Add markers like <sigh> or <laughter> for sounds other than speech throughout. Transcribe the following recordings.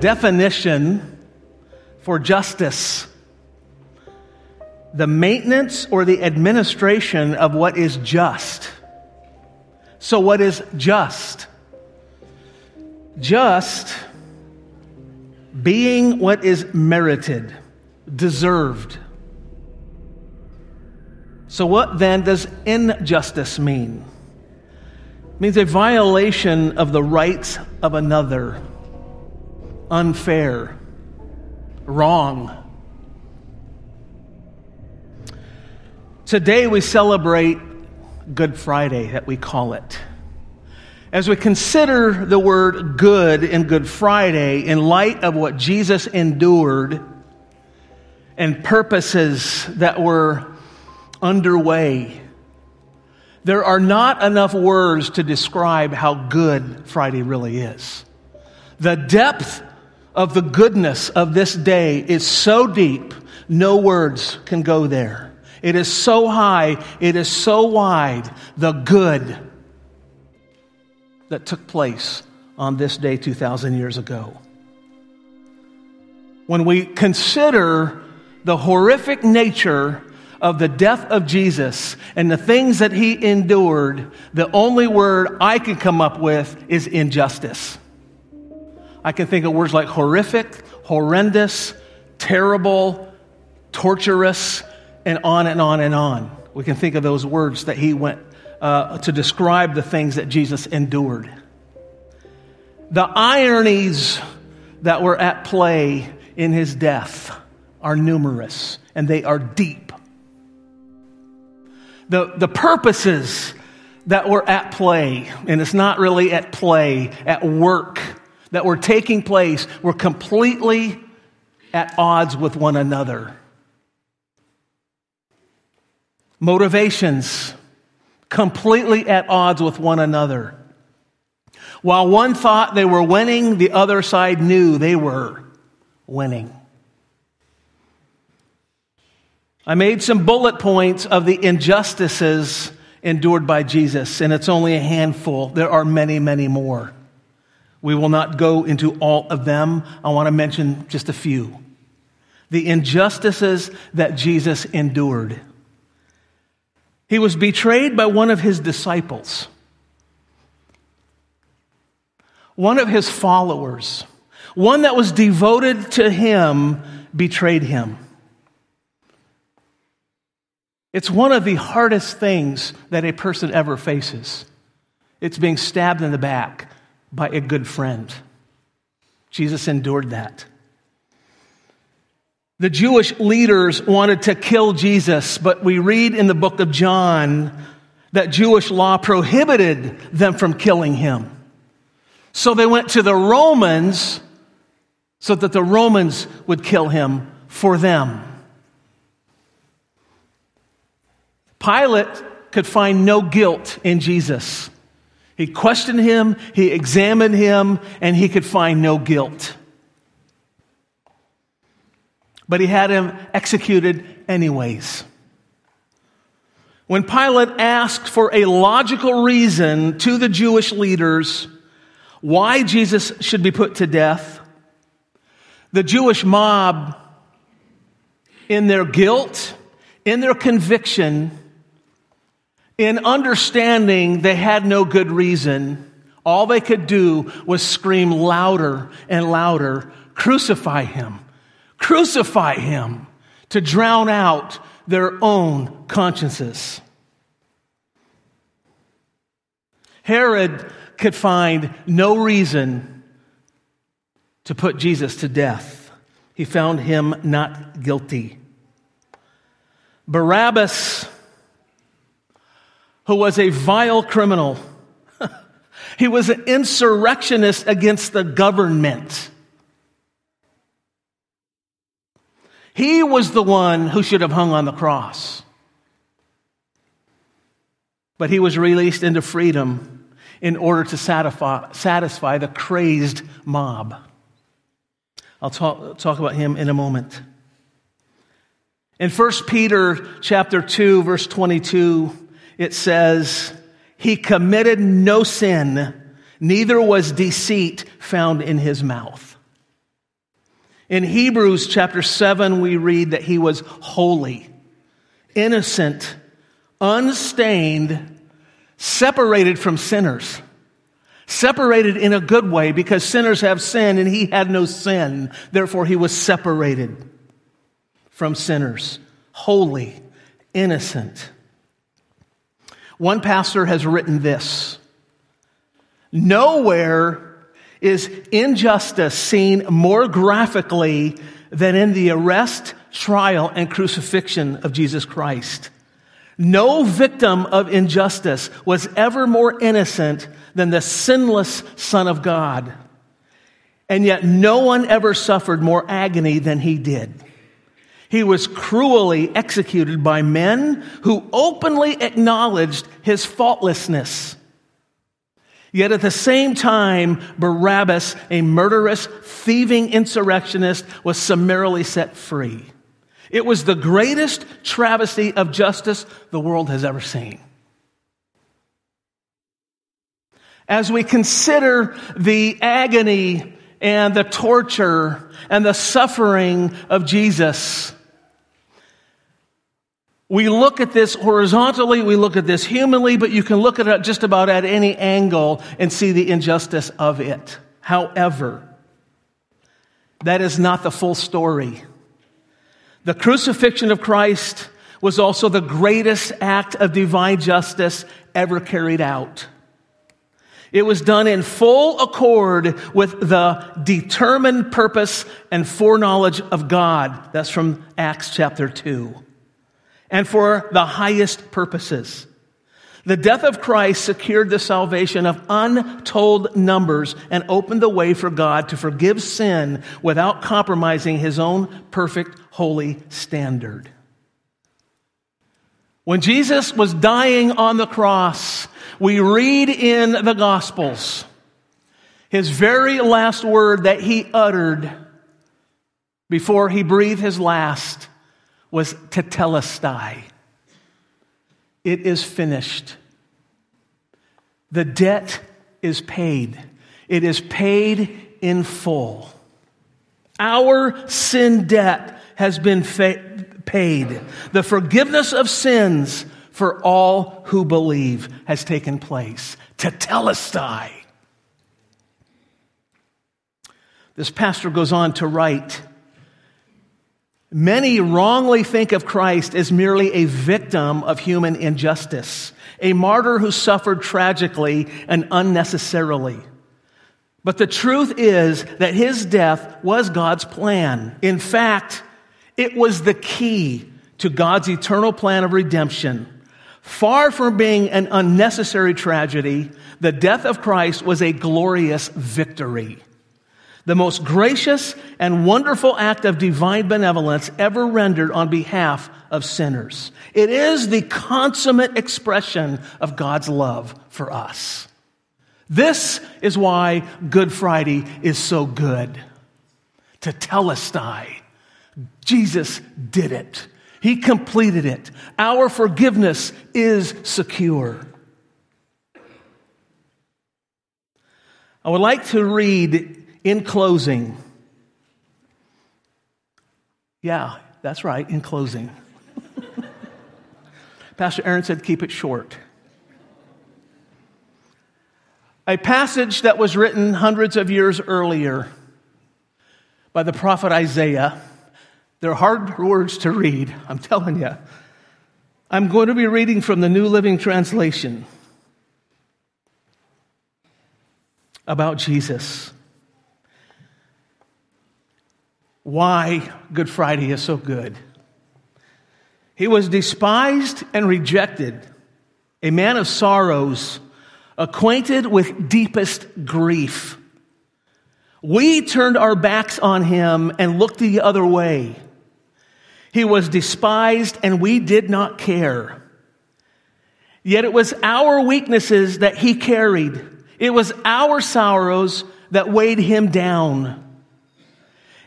definition for justice the maintenance or the administration of what is just. So, what is just? Just being what is merited, deserved. So, what then does injustice mean? It means a violation of the rights of another, unfair, wrong. Today we celebrate Good Friday, that we call it. As we consider the word good in Good Friday in light of what Jesus endured and purposes that were underway, there are not enough words to describe how good Friday really is. The depth of the goodness of this day is so deep, no words can go there. It is so high, it is so wide, the good that took place on this day 2,000 years ago. When we consider the horrific nature of the death of Jesus and the things that he endured, the only word I can come up with is injustice. I can think of words like horrific, horrendous, terrible, torturous, and on and on and on. We can think of those words that he went uh, to describe the things that Jesus endured. The ironies that were at play in his death are numerous and they are deep. The, the purposes that were at play, and it's not really at play, at work, that were taking place were completely at odds with one another. Motivations completely at odds with one another. While one thought they were winning, the other side knew they were winning. I made some bullet points of the injustices endured by Jesus, and it's only a handful. There are many, many more. We will not go into all of them. I want to mention just a few. The injustices that Jesus endured. He was betrayed by one of his disciples, one of his followers, one that was devoted to him betrayed him. It's one of the hardest things that a person ever faces. It's being stabbed in the back by a good friend. Jesus endured that. The Jewish leaders wanted to kill Jesus, but we read in the book of John that Jewish law prohibited them from killing him. So they went to the Romans so that the Romans would kill him for them. Pilate could find no guilt in Jesus. He questioned him, he examined him, and he could find no guilt but he had him executed anyways. When Pilate asked for a logical reason to the Jewish leaders why Jesus should be put to death, the Jewish mob, in their guilt, in their conviction, in understanding they had no good reason, all they could do was scream louder and louder, crucify him, Crucify him to drown out their own consciences. Herod could find no reason to put Jesus to death. He found him not guilty. Barabbas, who was a vile criminal, <laughs> he was an insurrectionist against the government. He was the one who should have hung on the cross. But he was released into freedom in order to satisfy, satisfy the crazed mob. I'll talk, talk about him in a moment. In 1 Peter chapter 2 verse 22 it says he committed no sin neither was deceit found in his mouth. In Hebrews chapter 7, we read that he was holy, innocent, unstained, separated from sinners. Separated in a good way because sinners have sin and he had no sin. Therefore, he was separated from sinners. Holy, innocent. One pastor has written this Nowhere is injustice seen more graphically than in the arrest, trial, and crucifixion of Jesus Christ. No victim of injustice was ever more innocent than the sinless Son of God. And yet, no one ever suffered more agony than he did. He was cruelly executed by men who openly acknowledged his faultlessness. Yet at the same time, Barabbas, a murderous, thieving insurrectionist, was summarily set free. It was the greatest travesty of justice the world has ever seen. As we consider the agony and the torture and the suffering of Jesus, we look at this horizontally, we look at this humanly, but you can look at it just about at any angle and see the injustice of it. However, that is not the full story. The crucifixion of Christ was also the greatest act of divine justice ever carried out. It was done in full accord with the determined purpose and foreknowledge of God. That's from Acts chapter 2 and for the highest purposes. The death of Christ secured the salvation of untold numbers and opened the way for God to forgive sin without compromising his own perfect, holy standard. When Jesus was dying on the cross, we read in the Gospels his very last word that he uttered before he breathed his last was tetelestai. It is finished. The debt is paid. It is paid in full. Our sin debt has been fa- paid. The forgiveness of sins for all who believe has taken place. Tetelestai. This pastor goes on to write Many wrongly think of Christ as merely a victim of human injustice, a martyr who suffered tragically and unnecessarily. But the truth is that his death was God's plan. In fact, it was the key to God's eternal plan of redemption. Far from being an unnecessary tragedy, the death of Christ was a glorious victory the most gracious and wonderful act of divine benevolence ever rendered on behalf of sinners. It is the consummate expression of God's love for us. This is why Good Friday is so good. To Tetelestai. Jesus did it. He completed it. Our forgiveness is secure. I would like to read in closing, yeah, that's right, in closing. <laughs> Pastor Aaron said, keep it short. A passage that was written hundreds of years earlier by the prophet Isaiah. They're hard words to read, I'm telling you. I'm going to be reading from the New Living Translation about Jesus. Why Good Friday is so good. He was despised and rejected, a man of sorrows, acquainted with deepest grief. We turned our backs on him and looked the other way. He was despised and we did not care. Yet it was our weaknesses that he carried. It was our sorrows that weighed him down.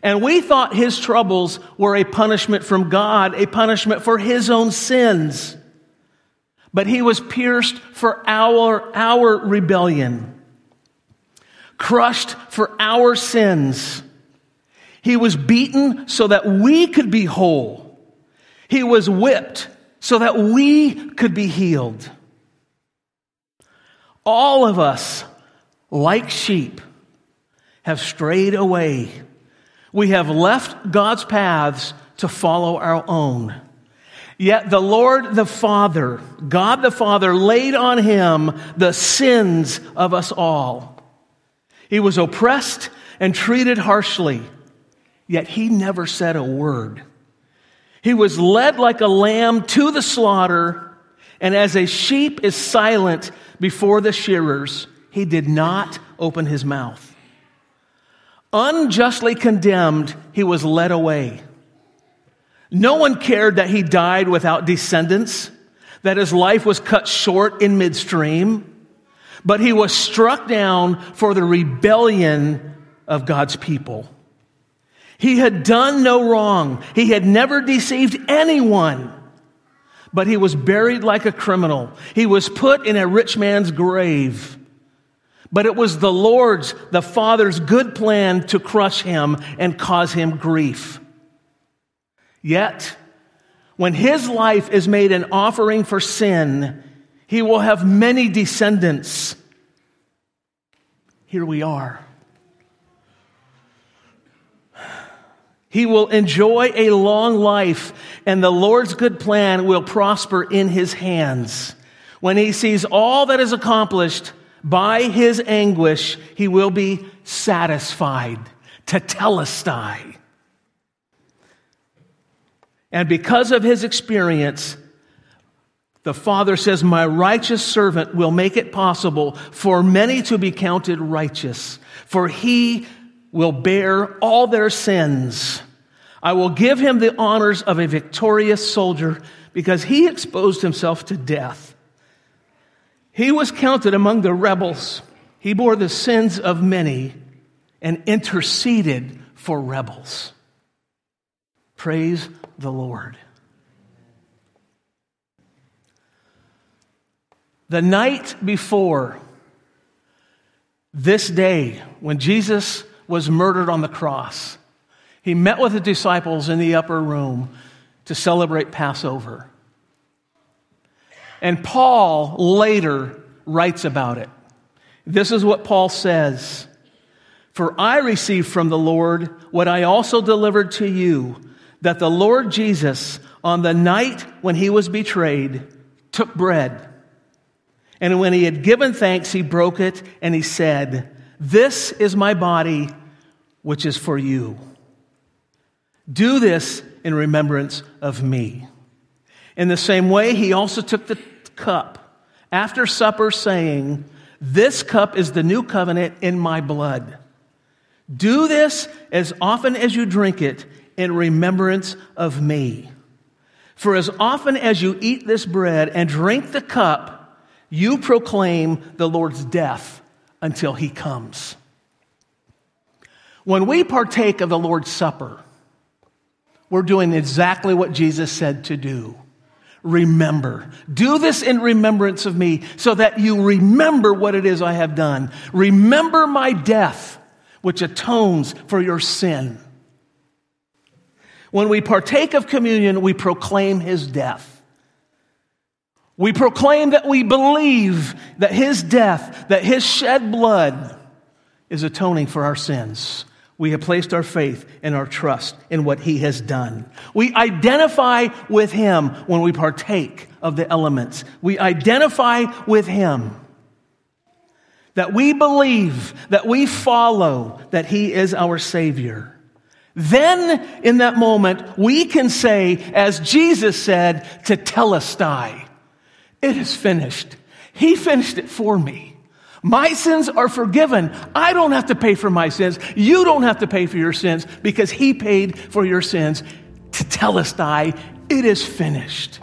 And we thought his troubles were a punishment from God, a punishment for his own sins. But he was pierced for our, our rebellion, crushed for our sins. He was beaten so that we could be whole. He was whipped so that we could be healed. All of us, like sheep, have strayed away. We have left God's paths to follow our own. Yet the Lord the Father, God the Father, laid on him the sins of us all. He was oppressed and treated harshly, yet he never said a word. He was led like a lamb to the slaughter, and as a sheep is silent before the shearers, he did not open his mouth. Unjustly condemned, he was led away. No one cared that he died without descendants, that his life was cut short in midstream, but he was struck down for the rebellion of God's people. He had done no wrong. He had never deceived anyone. But he was buried like a criminal. He was put in a rich man's grave. But it was the Lord's, the Father's good plan to crush him and cause him grief. Yet, when his life is made an offering for sin, he will have many descendants. Here we are. He will enjoy a long life, and the Lord's good plan will prosper in his hands. When he sees all that is accomplished by his anguish, he will be satisfied. To Tetelestai. And because of his experience, the Father says, My righteous servant will make it possible for many to be counted righteous, for he will bear all their sins. I will give him the honors of a victorious soldier because he exposed himself to death. He was counted among the rebels. He bore the sins of many and interceded for rebels. Praise the Lord. The night before this day, when Jesus was murdered on the cross, he met with the disciples in the upper room to celebrate Passover. And Paul later writes about it. This is what Paul says For I received from the Lord what I also delivered to you that the Lord Jesus, on the night when he was betrayed, took bread. And when he had given thanks, he broke it and he said, This is my body, which is for you. Do this in remembrance of me. In the same way, he also took the cup after supper, saying, This cup is the new covenant in my blood. Do this as often as you drink it in remembrance of me. For as often as you eat this bread and drink the cup, you proclaim the Lord's death until he comes. When we partake of the Lord's Supper, we're doing exactly what Jesus said to do. Remember. Do this in remembrance of me so that you remember what it is I have done. Remember my death, which atones for your sin. When we partake of communion, we proclaim his death. We proclaim that we believe that his death, that his shed blood is atoning for our sins. We have placed our faith and our trust in what he has done. We identify with him when we partake of the elements. We identify with him. That we believe, that we follow, that he is our Savior. Then, in that moment, we can say, as Jesus said, tetelestai, it is finished. He finished it for me. My sins are forgiven. I don't have to pay for my sins. You don't have to pay for your sins because He paid for your sins. Tetelestai, it is finished.